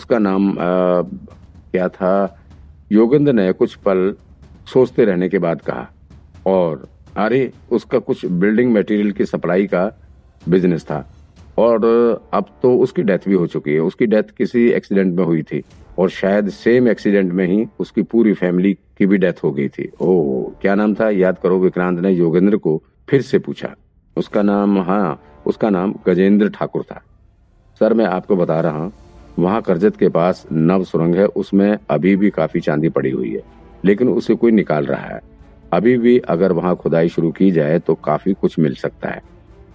उसका नाम आ, क्या था? योगेंद्र ने कुछ पल सोचते रहने के बाद कहा और अरे उसका कुछ बिल्डिंग मटेरियल की सप्लाई का बिज़नेस था और अब तो उसकी डेथ भी हो चुकी है। उसकी डेथ किसी एक्सीडेंट में हुई थी और शायद सेम एक्सीडेंट में ही उसकी पूरी फैमिली की भी डेथ हो गई थी। ओ क्या नाम था? याद करो विक्रांत ने योगेंद्र को फिर से पूछा। उसका नाम हाँ उसका नाम गजेंद्र ठाकुर था। सर मैं आपको बता रहा हूँ वहाँ करजत के पास नव सुरंग है, उसमें अभी भी काफ़ी चांदी पड़ी हुई है, लेकिन उसे कोई निकाल रहा है। अभी भी अगर वहाँ खुदाई शुरू की जाए तो काफ़ी कुछ मिल सकता है।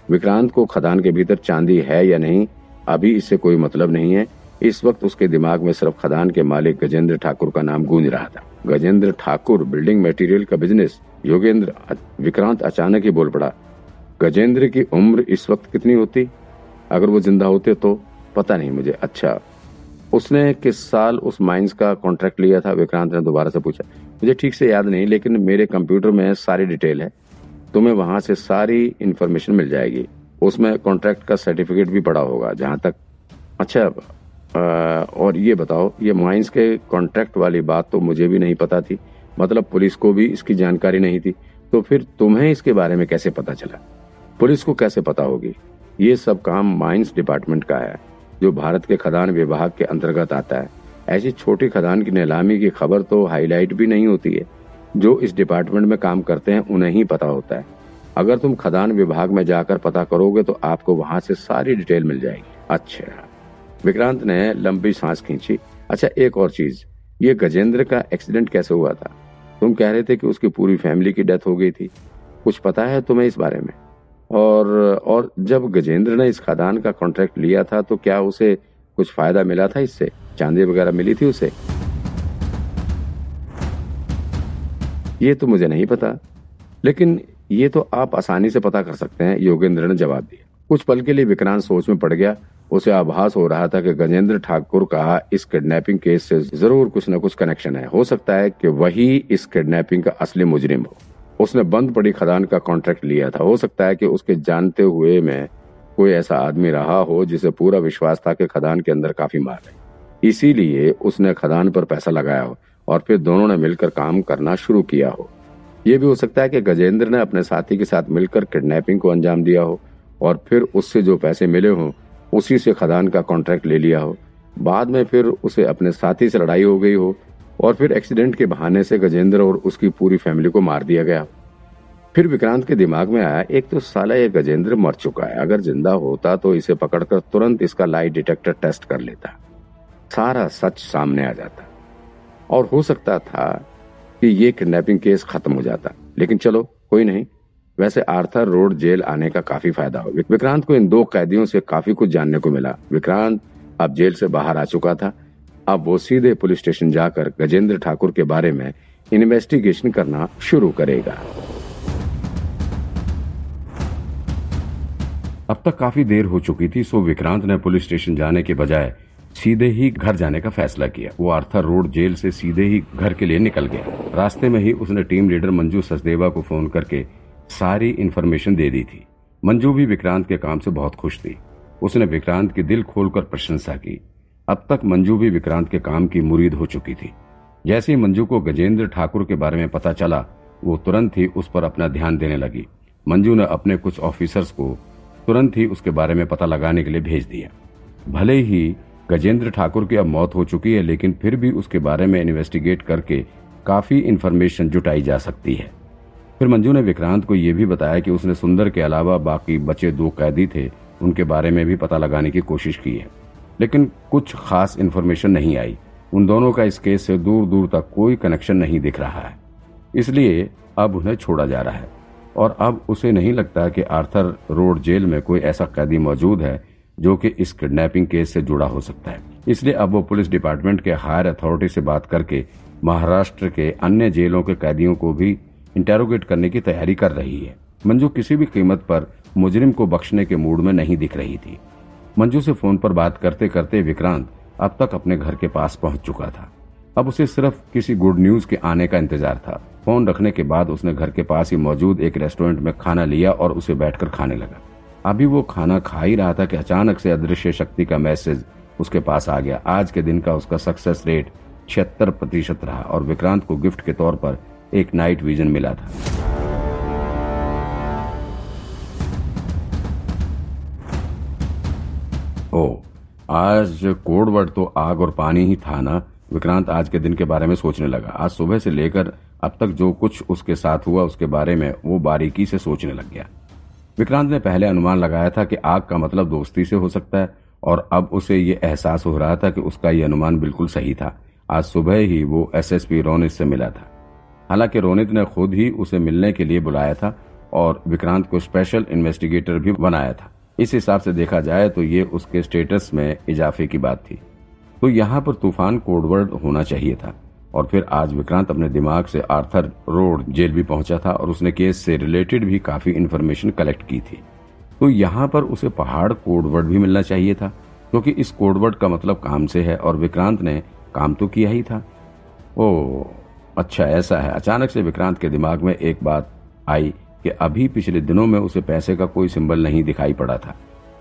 विक्रांत को खदान के भीतर चांदी है या नहीं, अभी इससे कोई मतलब नहीं है। इस वक्त उसके दिमाग में सिर्फ़ खदान के मालिक गजेंद्र ठाकुर का नाम गूंज रहा था। गजेंद्र ठाकुर, बिल्डिंग मटेरियल का बिज़नेस, योगेंद्र, विक्रांत अचानक ही बोल पड़ा, गजेंद्र की उम्र इस वक्त कितनी होती? अगर वो ज़िंदा होते तो? पता नहीं मुझे। अच्छा उसने किस साल उस माइंस का कॉन्ट्रैक्ट लिया था? विक्रांत ने दोबारा से पूछा। मुझे ठीक से याद नहीं लेकिन मेरे कंप्यूटर में सारी डिटेल है। तुम्हें वहाँ से सारी इन्फॉर्मेशन मिल जाएगी। उसमें कॉन्ट्रैक्ट का सर्टिफिकेट भी पड़ा होगा जहाँ तक। अच्छा आ, और ये बताओ ये माइंस के कॉन्ट्रैक्ट वाली बात तो मुझे भी नहीं पता थी। मतलब पुलिस को भी इसकी जानकारी नहीं थी। तो फिर तुम्हें इसके बारे में कैसे पता चला? पुलिस को कैसे पता होगी? ये सब काम माइंस डिपार्टमेंट का है। जो भारत के खदान विभाग के अंतर्गत आता है। ऐसी छोटी खदान की नीलामी की खबर तो हाईलाइट भी नहीं होती है। जो इस डिपार्टमेंट में काम करते हैं, उन्हें ही पता होता है। अगर तुम खदान विभाग में जाकर पता करोगे तो आपको वहाँ से सारी डिटेल मिल जाएगी। अच्छा विक्रांत ने लंबी सांस खींची। अच्छा एक और चीज़। ये गजेंद्र का एक्सीडेंट कैसे हुआ था? तुम कह रहे थे कि उसकी पूरी फैमिली की डेथ हो गई थी। कुछ पता है तुम्हें इस बारे में? और और जब गजेंद्र ने इस खदान का कॉन्ट्रैक्ट लिया था तो क्या उसे कुछ फ़ायदा मिला था इससे? चांदी वगैरह मिली थी उसे? ये तो मुझे नहीं पता। लेकिन ये तो आप आसानी से पता कर सकते हैं, योगेंद्र ने जवाब दिया। कुछ पल के लिए विक्रांत सोच में पड़ गया। उसे आभास हो रहा था कि गजेंद्र ठाकुर का इस किडनैपिंग केस से ज़रूर कुछ न कुछ कनेक्शन है। हो सकता है कि वही इस किडनैपिंग का असली मुजरिम हो। उसने बंद पड़ी खदान का कॉन्ट्रैक्ट लिया था। हो सकता है कि उसके जानते हुए में कोई ऐसा आदमी रहा हो जिसे पूरा विश्वास था कि खदान के अंदर काफ़ी मार है। इसीलिए उसने खदान पर पैसा लगाया हो और फिर दोनों ने मिलकर काम करना शुरू किया हो। यह भी हो सकता है कि गजेंद्र ने अपने साथी के साथ मिलकर किडनैपिंग को अंजाम दिया हो और फिर उससे जो पैसे मिले हों, उसी से खदान का कॉन्ट्रैक्ट ले लिया हो। बाद में फिर उसे अपने साथी से लड़ाई हो गई हो और फिर एक्सीडेंट के बहाने से गजेंद्र और उसकी पूरी फैमिली को मार दिया गया। फिर विक्रांत के दिमाग में आया, एक तो साला ये गजेंद्र मर चुका है। अगर ज़िंदा होता तो इसे पकड़कर तुरंत इसका लाई डिटेक्टर टेस्ट कर लेता। सारा सच सामने आ जाता। और हो सकता था कि ये किडनैपिंग केस खत्म हो जाता। लेकिन चलो, कोई नहीं। वैसे आर्थर रोड जेल आने का काफ़ी फ़ायदा हो। विक्रांत को इन दो कैदियों से काफ़ी कुछ जानने को मिला। विक्रांत अब जेल से बाहर आ चुका था। अब वो सीधे पुलिस स्टेशन जाकर गजेंद्र ठाकुर के बारे में इन्वेस्टिगेशन करना शुरू करेगा। अब तक काफ़ी देर हो चुकी थी, सो विक्रांत ने पुलिस स्टेशन जाने के बजाय सीधे ही घर जाने का फैसला किया। वो आर्थर रोड जेल से सीधे ही घर के लिए निकल गया। रास्ते में ही उसने टीम लीडर मंजू सचदेवा को फ़ोन करके सारी इन्फॉर्मेशन दे दी थी। मंजू भी विक्रांत के काम से बहुत खुश थी। उसने विक्रांत की दिल खोलकर प्रशंसा की। अब तक मंजू भी विक्रांत के काम की मुरीद हो चुकी थी। जैसे ही मंजू को गजेंद्र ठाकुर के बारे में पता चला, वो तुरंत ही उस पर अपना ध्यान देने लगी। मंजू ने अपने कुछ ऑफिसर्स को तुरंत ही उसके बारे में पता लगाने के लिए भेज दिया। भले ही गजेंद्र ठाकुर की अब मौत हो चुकी है, लेकिन फिर भी उसके बारे में इन्वेस्टिगेट करके काफ़ी इन्फॉर्मेशन जुटाई जा सकती है। फिर मंजू ने विक्रांत को यह भी बताया कि उसने सुंदर के अलावा बाकी बचे दो कैदी थे, उनके बारे में भी पता लगाने की कोशिश की है। लेकिन कुछ खास इन्फॉर्मेशन नहीं आई। उन दोनों का इस केस से दूर दूर तक कोई कनेक्शन नहीं दिख रहा है। इसलिए अब उन्हें छोड़ा जा रहा है। और अब उसे नहीं लगता कि आर्थर रोड जेल में कोई ऐसा कैदी मौजूद है जो कि इस किडनैपिंग केस से जुड़ा हो सकता है। इसलिए अब वो पुलिस डिपार्टमेंट के हायर अथॉरिटी से बात करके महाराष्ट्र के अन्य जेलों के कैदियों को भी इंटेरोगेट करने की तैयारी कर रही है। मंजू किसी भी कीमत पर मुजरिम को बख्शने के मूड में नहीं दिख रही थी। मंजू से फ़ोन पर बात करते करते विक्रांत अब तक अपने घर के पास पहुँच चुका था। अब उसे सिर्फ़ किसी गुड न्यूज़ के आने का इंतज़ार था। फ़ोन रखने के बाद उसने घर के पास ही मौजूद एक रेस्टोरेंट में खाना लिया और उसे बैठकर खाने लगा। अभी वो खाना खा ही रहा था कि अचानक से अदृश्य शक्ति का मैसेज उसके पास आ गया। आज के दिन का उसका सक्सेस रेट छिहत्तर प्रतिशत रहा और विक्रांत को गिफ्ट के तौर पर एक नाइट विजन मिला था। ओ, आज कोडवर्ड तो आग और पानी ही था ना? विक्रांत आज के दिन के बारे में सोचने लगा। आज सुबह से लेकर अब तक जो कुछ उसके साथ हुआ उसके बारे में वो बारीकी से सोचने लग गया। विक्रांत ने पहले अनुमान लगाया था कि आग का मतलब दोस्ती से हो सकता है, और अब उसे ये एहसास हो रहा था कि उसका ये अनुमान बिल्कुल सही था। आज सुबह ही वो एसएसपी रोनित से मिला था। हालाँकि रोनित ने खुद ही उसे मिलने के लिए बुलाया था, और विक्रांत को स्पेशल इन्वेस्टिगेटर भी बनाया था। इस हिसाब से देखा जाए तो ये उसके स्टेटस में इजाफे की बात थी। तो यहाँ पर तूफ़ान कोडवर्ड होना चाहिए था और फिर आज विक्रांत अपने दिमाग से आर्थर रोड जेल भी पहुँचा था और उसने केस से रिलेटेड भी काफ़ी इन्फॉर्मेशन कलेक्ट की थी। तो यहाँ पर उसे पहाड़ कोडवर्ड भी मिलना चाहिए था, क्योंकि इस कोडवर्ड का मतलब काम से है और विक्रांत ने काम तो किया ही था। ओ अच्छा ऐसा है। अचानक से विक्रांत के दिमाग में एक बात आई कि अभी पिछले दिनों में उसे पैसे का कोई सिंबल नहीं दिखाई पड़ा था,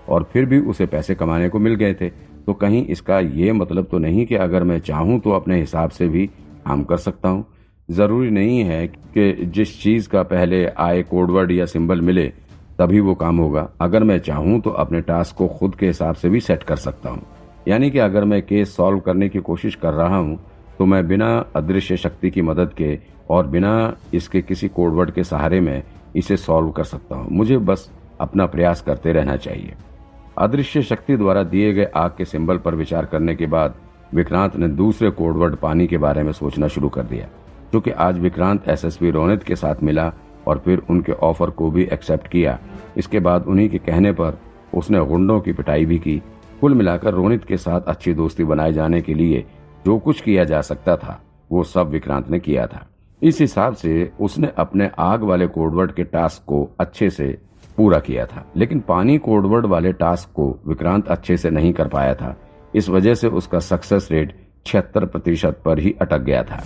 और फिर भी उसे पैसे कमाने को मिल गए थे। तो कहीं इसका ये मतलब तो नहीं कि अगर मैं चाहूँ तो अपने हिसाब से भी काम कर सकता हूँ। ज़रूरी नहीं है कि जिस चीज़ का पहले आए कोडवर्ड या सिंबल मिले, तभी वो काम होगा। अगर मैं चाहूँ तो अपने टास्क को खुद के हिसाब से भी सेट कर सकता हूँ। यानी कि अगर मैं केस सॉल्व करने की कोशिश कर रहा हूँ तो मैं बिना अदृश्य शक्ति की मदद के और बिना इसके किसी कोडवर्ड के सहारे में इसे सॉल्व कर सकता हूँ। मुझे बस अपना प्रयास करते रहना चाहिए। अदृश्य शक्ति द्वारा दिए गए आग के सिंबल पर विचार करने के बाद विक्रांत ने दूसरे कोडवर्ड पानी के बारे में सोचना शुरू कर दिया क्योंकि आज विक्रांत एसएसपी रोनित के साथ मिला और फिर उनके ऑफ़र को भी एक्सेप्ट किया। इसके बाद उन्हीं के कहने पर उसने गुंडों की पिटाई भी की। कुल मिलाकर रोनित के साथ अच्छी दोस्ती बनाए जाने के लिए जो कुछ किया जा सकता था, वो सब विक्रांत ने किया था। इस हिसाब से उसने अपने आग वाले कोडवर्ड के टास्क को अच्छे से पूरा किया था, लेकिन पानी कोडवर्ड वाले टास्क को विक्रांत अच्छे से नहीं कर पाया था। इस वजह से उसका सक्सेस रेट छिहत्तर प्रतिशत पर ही अटक गया था।